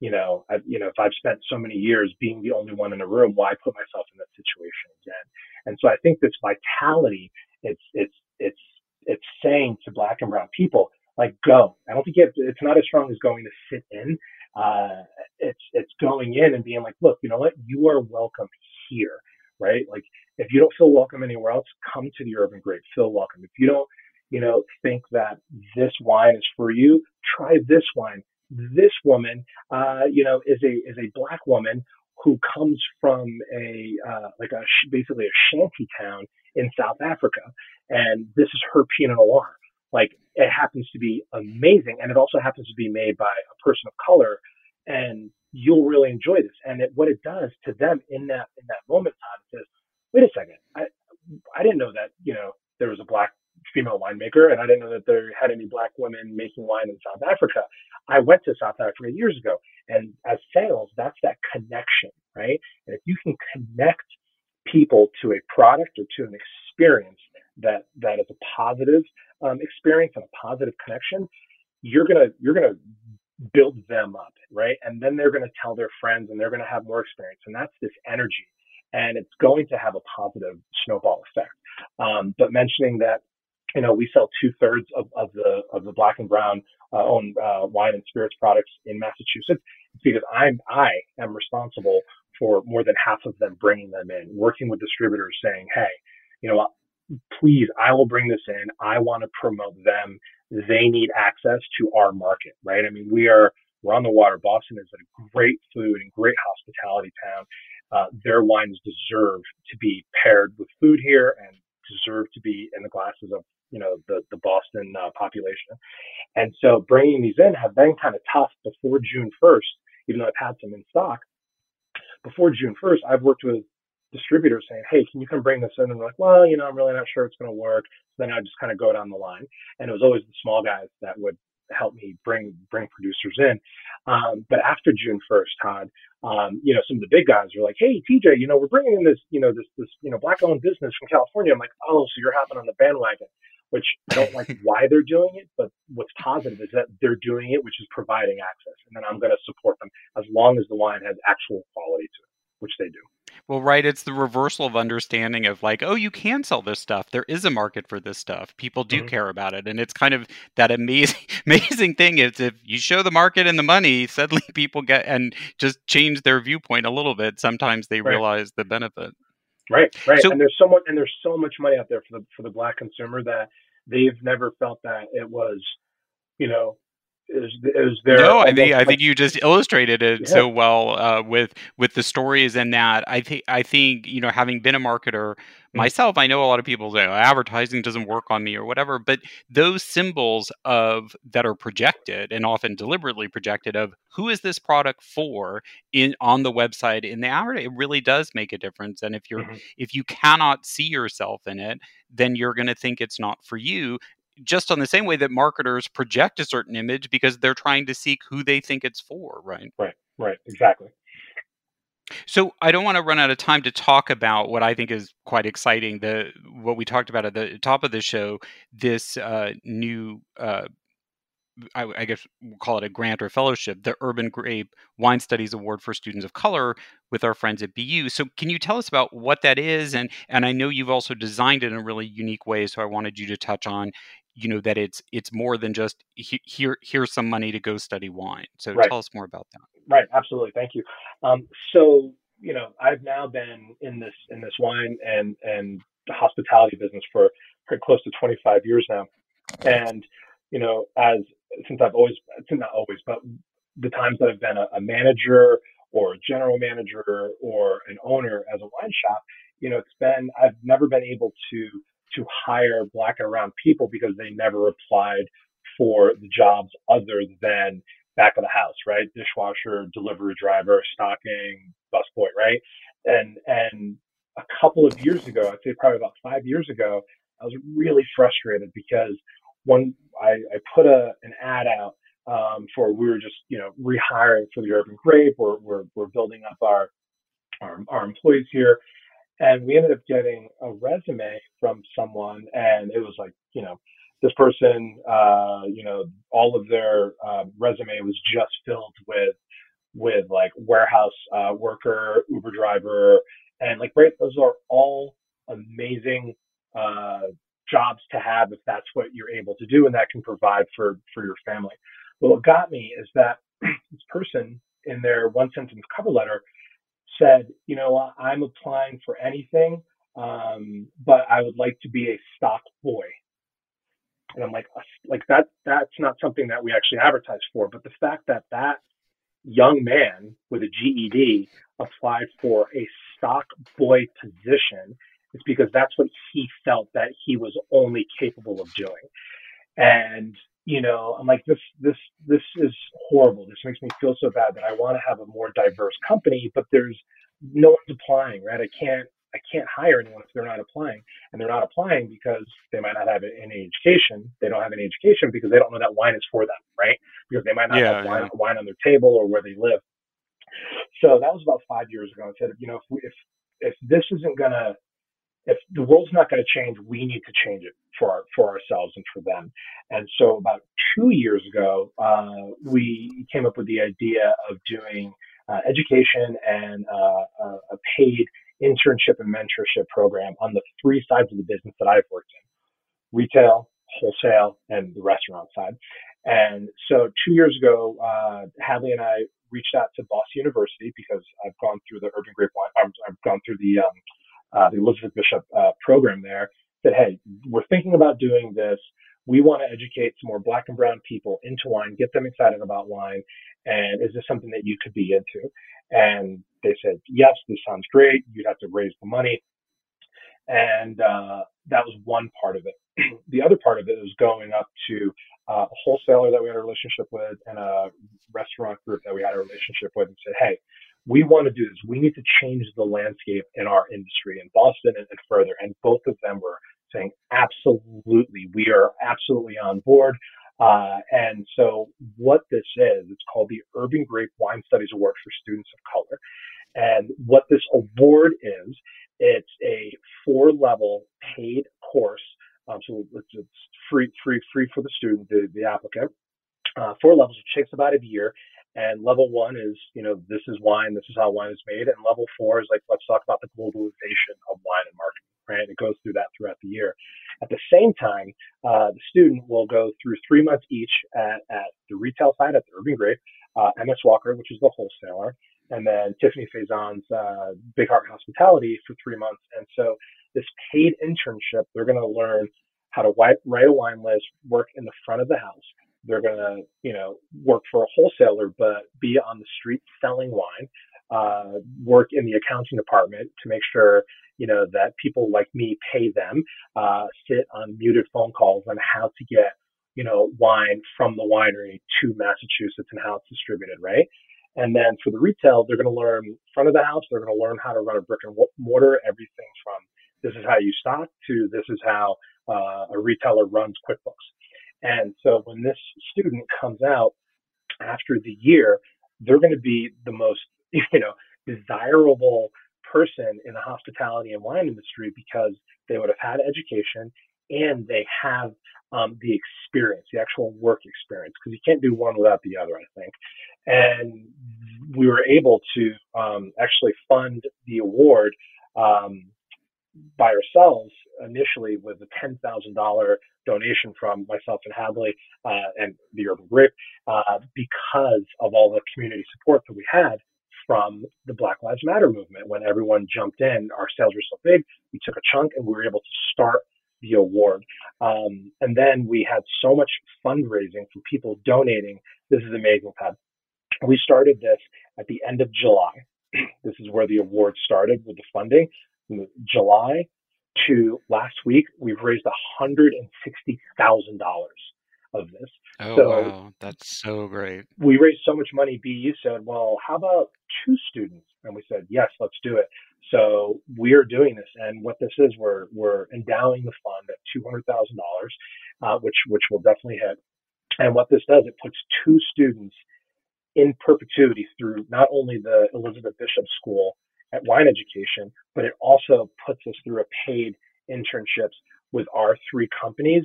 you know, I, you know, if I've spent so many years being the only one in a room, why put myself in that situation again? And so I think this vitality, it's, it's, it's, it's saying to black and brown people, like, go. I don't think have, it's not as strong as going to sit in. Uh, it's, it's going in and being like, look, you know what? You are welcome here, right? Like, if you don't feel welcome anywhere else, come to the Urban Grape, feel welcome. If you don't, you know, think that this wine is for you, try this wine this woman, uh, you know, is a is a black woman who comes from a uh, like a basically a shanty town in South Africa, and this is her Pinot Noir. Like it happens to be amazing, and it also happens to be made by a person of color, and you'll really enjoy this. And it, what it does to them in that in that moment, Todd, says, wait a second, I I didn't know that you know there was a black female winemaker, and I didn't know that there had any black women making wine in South Africa. I went to South Africa years ago, and as sales, that's that connection, right? And if you can connect people to a product or to an experience that that is a positive um, experience and a positive connection, you're gonna you're gonna build them up, right? And then they're gonna tell their friends, and they're gonna have more experience, and that's this energy, and it's going to have a positive snowball effect. Um, but mentioning that you know, we sell two thirds of, of the of the black and brown uh, owned uh, wine and spirits products in Massachusetts. It's because I'm I am responsible for more than half of them bringing them in, working with distributors, saying, hey, you know please, I will bring this in. I want to promote them. They need access to our market, right? I mean, we are we're on the water. Boston is a great food and great hospitality town. Uh, their wines deserve to be paired with food here and deserve to be in the glasses of you know the the Boston uh, population. And so bringing these in have been kind of tough before June 1st, even though I've had some in stock. Before June 1st, I've worked with distributors saying, "Hey, can you come bring this in?" And they're like, "Well, you know, I'm really not sure it's going to work." So then I just kind of go down the line, and it was always the small guys that would help me bring bring producers in. Um, but after June 1st, Todd, um, you know, some of the big guys are like, "Hey, TJ, you know, we're bringing in this, you know, this this you know black-owned business from California." I'm like, "Oh, so you're hopping on the bandwagon?" Which I don't like [LAUGHS] why they're doing it, but what's positive is that they're doing it, which is providing access, and then I'm going to support them as long as the wine has actual quality to it, which they do. Well, right. It's the reversal of understanding of like, oh, you can sell this stuff. There is a market for this stuff. People do mm-hmm. care about it, and it's kind of that amazing, [LAUGHS] amazing thing. Is if you show the market and the money, suddenly [LAUGHS] people get and just change their viewpoint a little bit. Sometimes they right. realize the benefit. Right, right. So, and there's so much, and there's so much money out there for the for the black consumer that they've never felt that it was, you know, is is there no i think i think you just illustrated it yeah. so well uh, with with the stories and that i think i think you know having been a marketer mm-hmm. myself i know a lot of people say oh, advertising doesn't work on me or whatever but those symbols of that are projected and often deliberately projected of who is this product for in on the website in the hour it really does make a difference and if you're mm-hmm. if you cannot see yourself in it then you're going to think it's not for you just on the same way that marketers project a certain image because they're trying to seek who they think it's for, right? Right, right, exactly. So I don't want to run out of time to talk about what I think is quite exciting. The what we talked about at the top of the show, this uh, new uh, I, I, guess we'll call it a grant or fellowship, the Urban Grape Wine Studies Award for Students of Color with our friends at BU. So can you tell us about what that is? And and I know you've also designed it in a really unique way. So I wanted you to touch on, you know, that it's it's more than just here here's some money to go study wine. So right. tell us more about that. Right, absolutely. Thank you. Um, so you know, I've now been in this in this wine and and hospitality business for, close to 25 years now, and you know, as since I've always, since not always, but the times that I've been a, a manager or a general manager or an owner as a wine shop, you know, it's been, I've never been able to, to hire black and brown people because they never applied for the jobs other than back of the house, right? Dishwasher, delivery driver, stocking, busboy, right? And, and a couple of years ago, I'd say probably about five years ago, I was really frustrated because one I, I put a an ad out um, for we were just you know rehiring for the Urban Grape. We're we're, we're building up our, our our employees here, and we ended up getting a resume from someone, and it was like you know this person uh, you know all of their uh, resume was just filled with with like warehouse uh, worker, Uber driver, and like right those are all amazing uh, jobs to have if that's what you're able to do and that can provide for for your family. But what got me is that [CLEARS THROAT] this person in their one sentence cover letter said, you know, I'm applying for anything, um, but I would like to be a stock boy. And I'm like, like that, that's not something that we actually advertise for. But the fact that that young man with a GED applied for a stock boy position it's because that's what he felt that he was only capable of doing. And you know, I'm like, this, this, this is horrible. This makes me feel so bad that I want to have a more diverse company, but there's no one's applying, right? I can't, I can't hire anyone if they're not applying, and they're not applying because they might not have any education. They don't have any education because they don't know that wine is for them, right? Because they might not yeah, have wine, yeah. wine on their table or where they live. So that was about five years ago. I said, you know, if we, if if this isn't gonna if the world's not going to change, we need to change it for our, for ourselves and for them. And so about two years ago, uh, we came up with the idea of doing uh, education and uh, a paid internship and mentorship program on the three sides of the business that I've worked in: retail, wholesale, and the restaurant side. And so two years ago, uh, Hadley and I reached out to Boston University because I've gone through the Urban Grapevine. I've gone through the um, uh, the Elizabeth Bishop uh, program there, said, hey, we're thinking about doing this. We want to educate some more black and brown people into wine, get them excited about wine. And is this something that you could be into? And they said, yes, this sounds great. You'd have to raise the money. And uh, that was one part of it. [CLEARS THROAT] the other part of it was going up to uh, a wholesaler that we had a relationship with and a restaurant group that we had a relationship with and said, hey, we want to do this. We need to change the landscape in our industry in Boston and, and further. And both of them were saying, absolutely, we are absolutely on board. Uh, and so what this is, it's called the Urban Grape Wine Studies Award for Students of Color. And what this award is, it's a four level paid course. Um, so it's, it's, free, free, free for the student, the, the applicant. Uh, four levels, which takes about a year. And level one is, you know, this is wine, this is how wine is made. And level four is like, let's talk about the globalization of wine and marketing, right? It goes through that throughout the year. At the same time, uh, the student will go through three months each at, at the retail side at the Urban Grape, uh, MS Walker, which is the wholesaler, and then Tiffani Faison's uh, Big Heart Hospitality for three months. And so this paid internship, they're going to learn how to write, write a wine list, work in the front of the house, they're going to, you know, work for a wholesaler, but be on the street selling wine, uh, work in the accounting department to make sure, you know, that people like me pay them, uh, sit on muted phone calls on how to get, you know, wine from the winery to Massachusetts and how it's distributed, right? And then for the retail, they're going to learn front of the house. They're going to learn how to run a brick and mortar, everything from this is how you stock to this is how uh, a retailer runs QuickBooks. And so when this student comes out after the year, they're going to be the most, [LAUGHS] you know, desirable person in the hospitality and wine industry because they would have had education and they have um, the experience, the actual work experience, because you can't do one without the other, I think. And we were able to um, actually fund the award um, by ourselves initially with a $10,000 donation from myself and Hadley uh, and the Urban Grape uh, because of all the community support that we had from the Black Lives Matter movement. When everyone jumped in, our sales were so big, we took a chunk and we were able to start the award. Um, and then we had so much fundraising from people donating. This is amazing, Pat. We started this at the end of July. [CLEARS THROAT] this is where the award started with the funding. July to last week, we've raised $160,000 of this. Oh, so wow. That's so great. We raised so much money. BU said, well, how about two students? And we said, yes, let's do it. So we're doing this. And what this is, we're, we're endowing the fund at $200,000, uh, which, which will definitely hit. And what this does, it puts two students in perpetuity through not only the Elizabeth Bishop School at Wine Education, but it also puts us through a paid internships with our three companies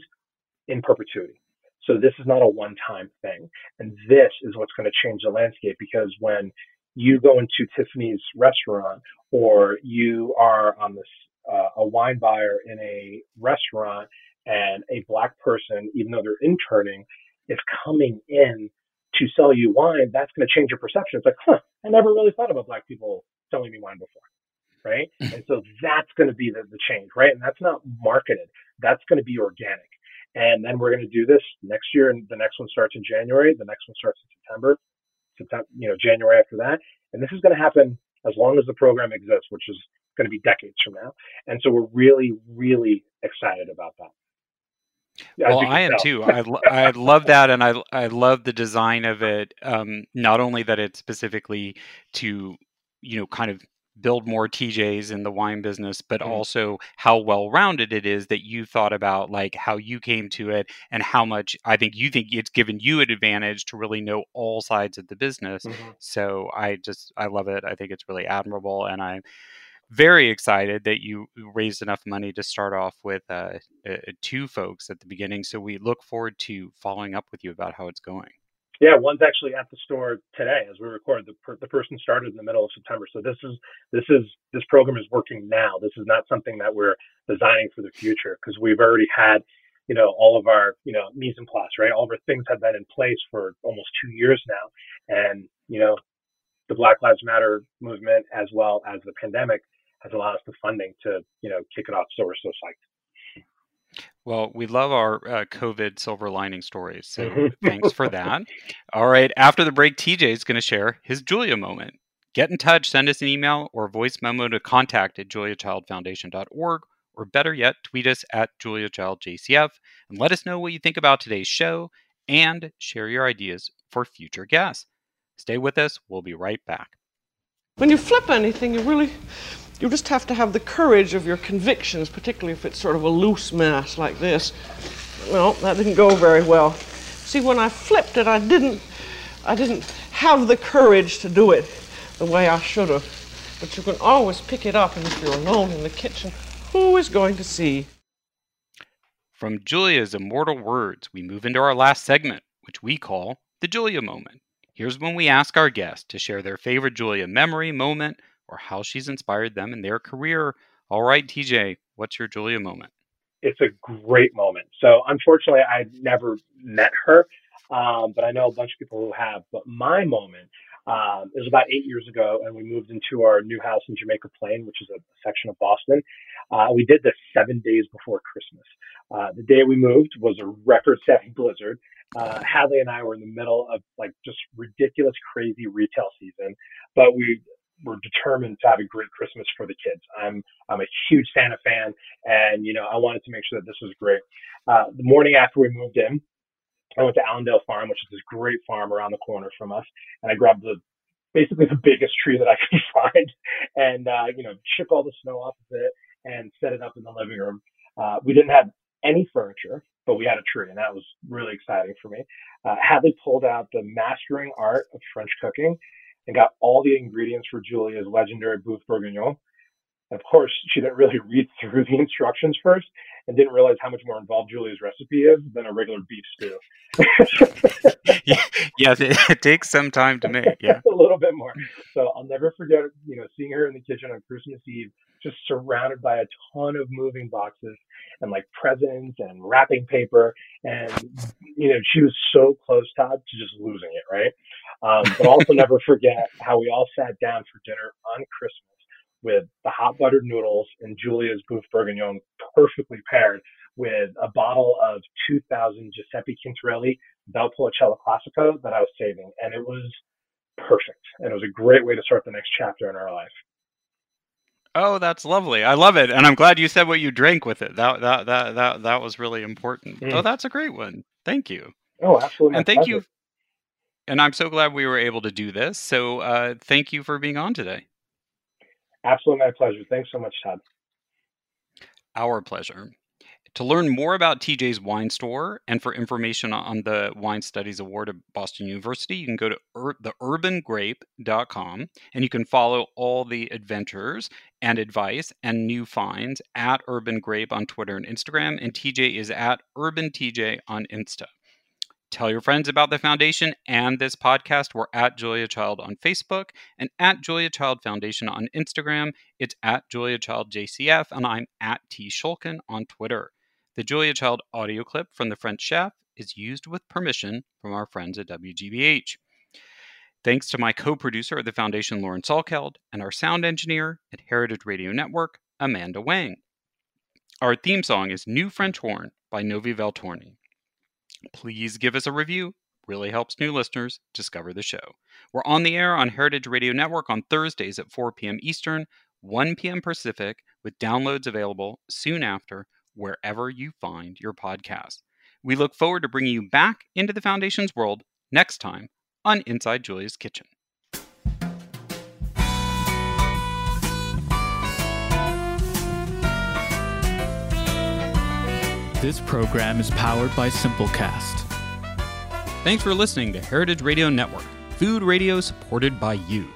in perpetuity. So this is not a one-time thing. And this is what's going to change the landscape because when you go into Tiffani's restaurant or you are on this uh, a wine buyer in a restaurant and a black person, even though they're interning, is coming in to sell you wine, that's going to change your perception. It's like, huh, I never really thought about black people selling me wine before. Right. and so that's going to be the, the change. Right. And that's not marketed. That's going to be organic. And then we're going to do this next year. And the next one starts in January. The next one starts in September, September, you know, January after that. And this is going to happen as long as the program exists, which is going to be decades from now. And so we're really, really excited about that. well, I am too. I, I love that, and I I love the design of it. Um, not only that it's specifically to you know kind of build more TJs in the wine business, but mm. also how well rounded it is that you thought about like how you came to it and how much I think you think it's given you an advantage to really know all sides of the business. Mm-hmm. So I just I love it. I think it's really admirable, and I'm very excited that you raised enough money to start off with uh, uh, two folks at the beginning. So we look forward to following up with you about how it's going. Yeah, one's actually at the store today as we record. The, per, the person started in the middle of September, so this is this is this program is working now. This is not something that we're designing for the future because we've already had, you know, all of our you know mise en place, right? All of our things have been in place for almost two years now, and you know, the Black Lives Matter movement as well as the pandemic has allowed us the funding to, you know, kick it off. So we're so psyched. Well, we love our uh, COVID silver lining stories. So [LAUGHS] thanks for that. All right. After the break, TJ is going to share his Julia moment. Get in touch, send us an email or voice memo to contact at juliachildfoundation.org, or better yet, tweet us at juliachildjcf and let us know what you think about today's show and share your ideas for future guests. Stay with us. We'll be right back. When you flip anything, you really you just have to have the courage of your convictions, particularly if it's sort of a loose mass like this. Well, that didn't go very well. See, when I flipped it, I didn't, I didn't have the courage to do it the way I should have. But you can always pick it up, and if you're alone in the kitchen, who is going to see? From Julia's immortal words, we move into our last segment, which we call the Julia moment. Here's when we ask our guests to share their favorite Julia memory, moment, or how she's inspired them in their career. All right, TJ, what's your Julia moment? It's a great moment. So, unfortunately, I never met her, um, but I know a bunch of people who have. But my moment um, it was about eight years ago, and we moved into our new house in Jamaica Plain, which is a section of Boston. Uh, we did this seven days before Christmas. Uh, the day we moved was a record-setting [LAUGHS] blizzard. Uh, Hadley and I were in the middle of like just ridiculous, crazy retail season, but we we're determined to have a great Christmas for the kids. I'm I'm a huge Santa fan, and you know I wanted to make sure that this was great. Uh, the morning after we moved in, I went to Allendale Farm, which is this great farm around the corner from us, and I grabbed the basically the biggest tree that I [LAUGHS] could find, and uh, you know shook all the snow off of it and set it up in the living room. Uh, we didn't have any furniture, but we had a tree, and that was really exciting for me. Uh, Hadley pulled out the mastering art of French cooking and got all the ingredients for Julia's legendary Boeuf Bourguignon. Of course, she didn't really [LAUGHS] read through the instructions first and didn't realize how much more involved Julia's recipe is than a regular beef stew. [LAUGHS] yeah, it, it, takes some time to make. Yeah, [LAUGHS] a little bit more. So I'll never forget, you know, seeing her in the kitchen on Christmas Eve, just surrounded by a ton of moving boxes and like presents and wrapping paper, and you know, she was so close, Todd, to just losing it, right? Um, but also [LAUGHS] never forget how we all sat down for dinner on Christmas with the hot buttered noodles and Julia's Boeuf Bourguignon perfectly paired with a bottle of 2000 Giuseppe Quintarelli Valpolicella Classico that I was saving. And it was perfect. And it was a great way to start the next chapter in our life. Oh, that's lovely. I love it. And I'm glad you said what you drank with it. That that that that, that was really important. Mm. Oh, that's a great one. Thank you. Oh, absolutely. And thank pleasure. you. And I'm so glad we were able to do this. So uh, thank you for being on today. Absolutely my pleasure. Thanks so much, Todd. Our pleasure. To learn more about TJ's Wine Store and for information on the Wine Studies Award at Boston University, you can go to ur- theurbangrape.com and you can follow all the adventures and advice and new finds at Urban Grape on Twitter and Instagram. And TJ is at Urban TJ on Insta. Tell your friends about the foundation and this podcast. We're at Julia Child on Facebook and at Julia Child Foundation on Instagram. It's at Julia Child JCF, and I'm at T Schulkin on Twitter. The Julia Child audio clip from The French Chef is used with permission from our friends at WGBH. Thanks to my co producer of the foundation, Lauren Salkeld, and our sound engineer at Heritage Radio Network, Amanda Wang. Our theme song is New French Horn by Novi Valtorni. Please give us a review. Really helps new listeners discover the show. We're on the air on Heritage Radio Network on Thursdays at 4 p.m. Eastern, 1 p.m. Pacific, with downloads available soon after wherever you find your podcast. We look forward to bringing you back into the Foundation's world next time on Inside Julia's Kitchen. This program is powered by Simplecast. Thanks for listening to Heritage Radio Network, food radio supported by you.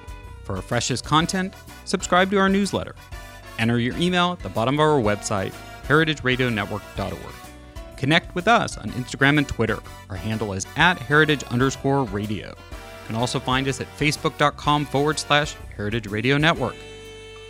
For our freshest content, subscribe to our newsletter. Enter your email at the bottom of our website, heritageradionetwork.org. Connect with us on Instagram and Twitter. Our handle is at heritage underscore radio. You can also find us at facebook.com forward slash heritage radio network.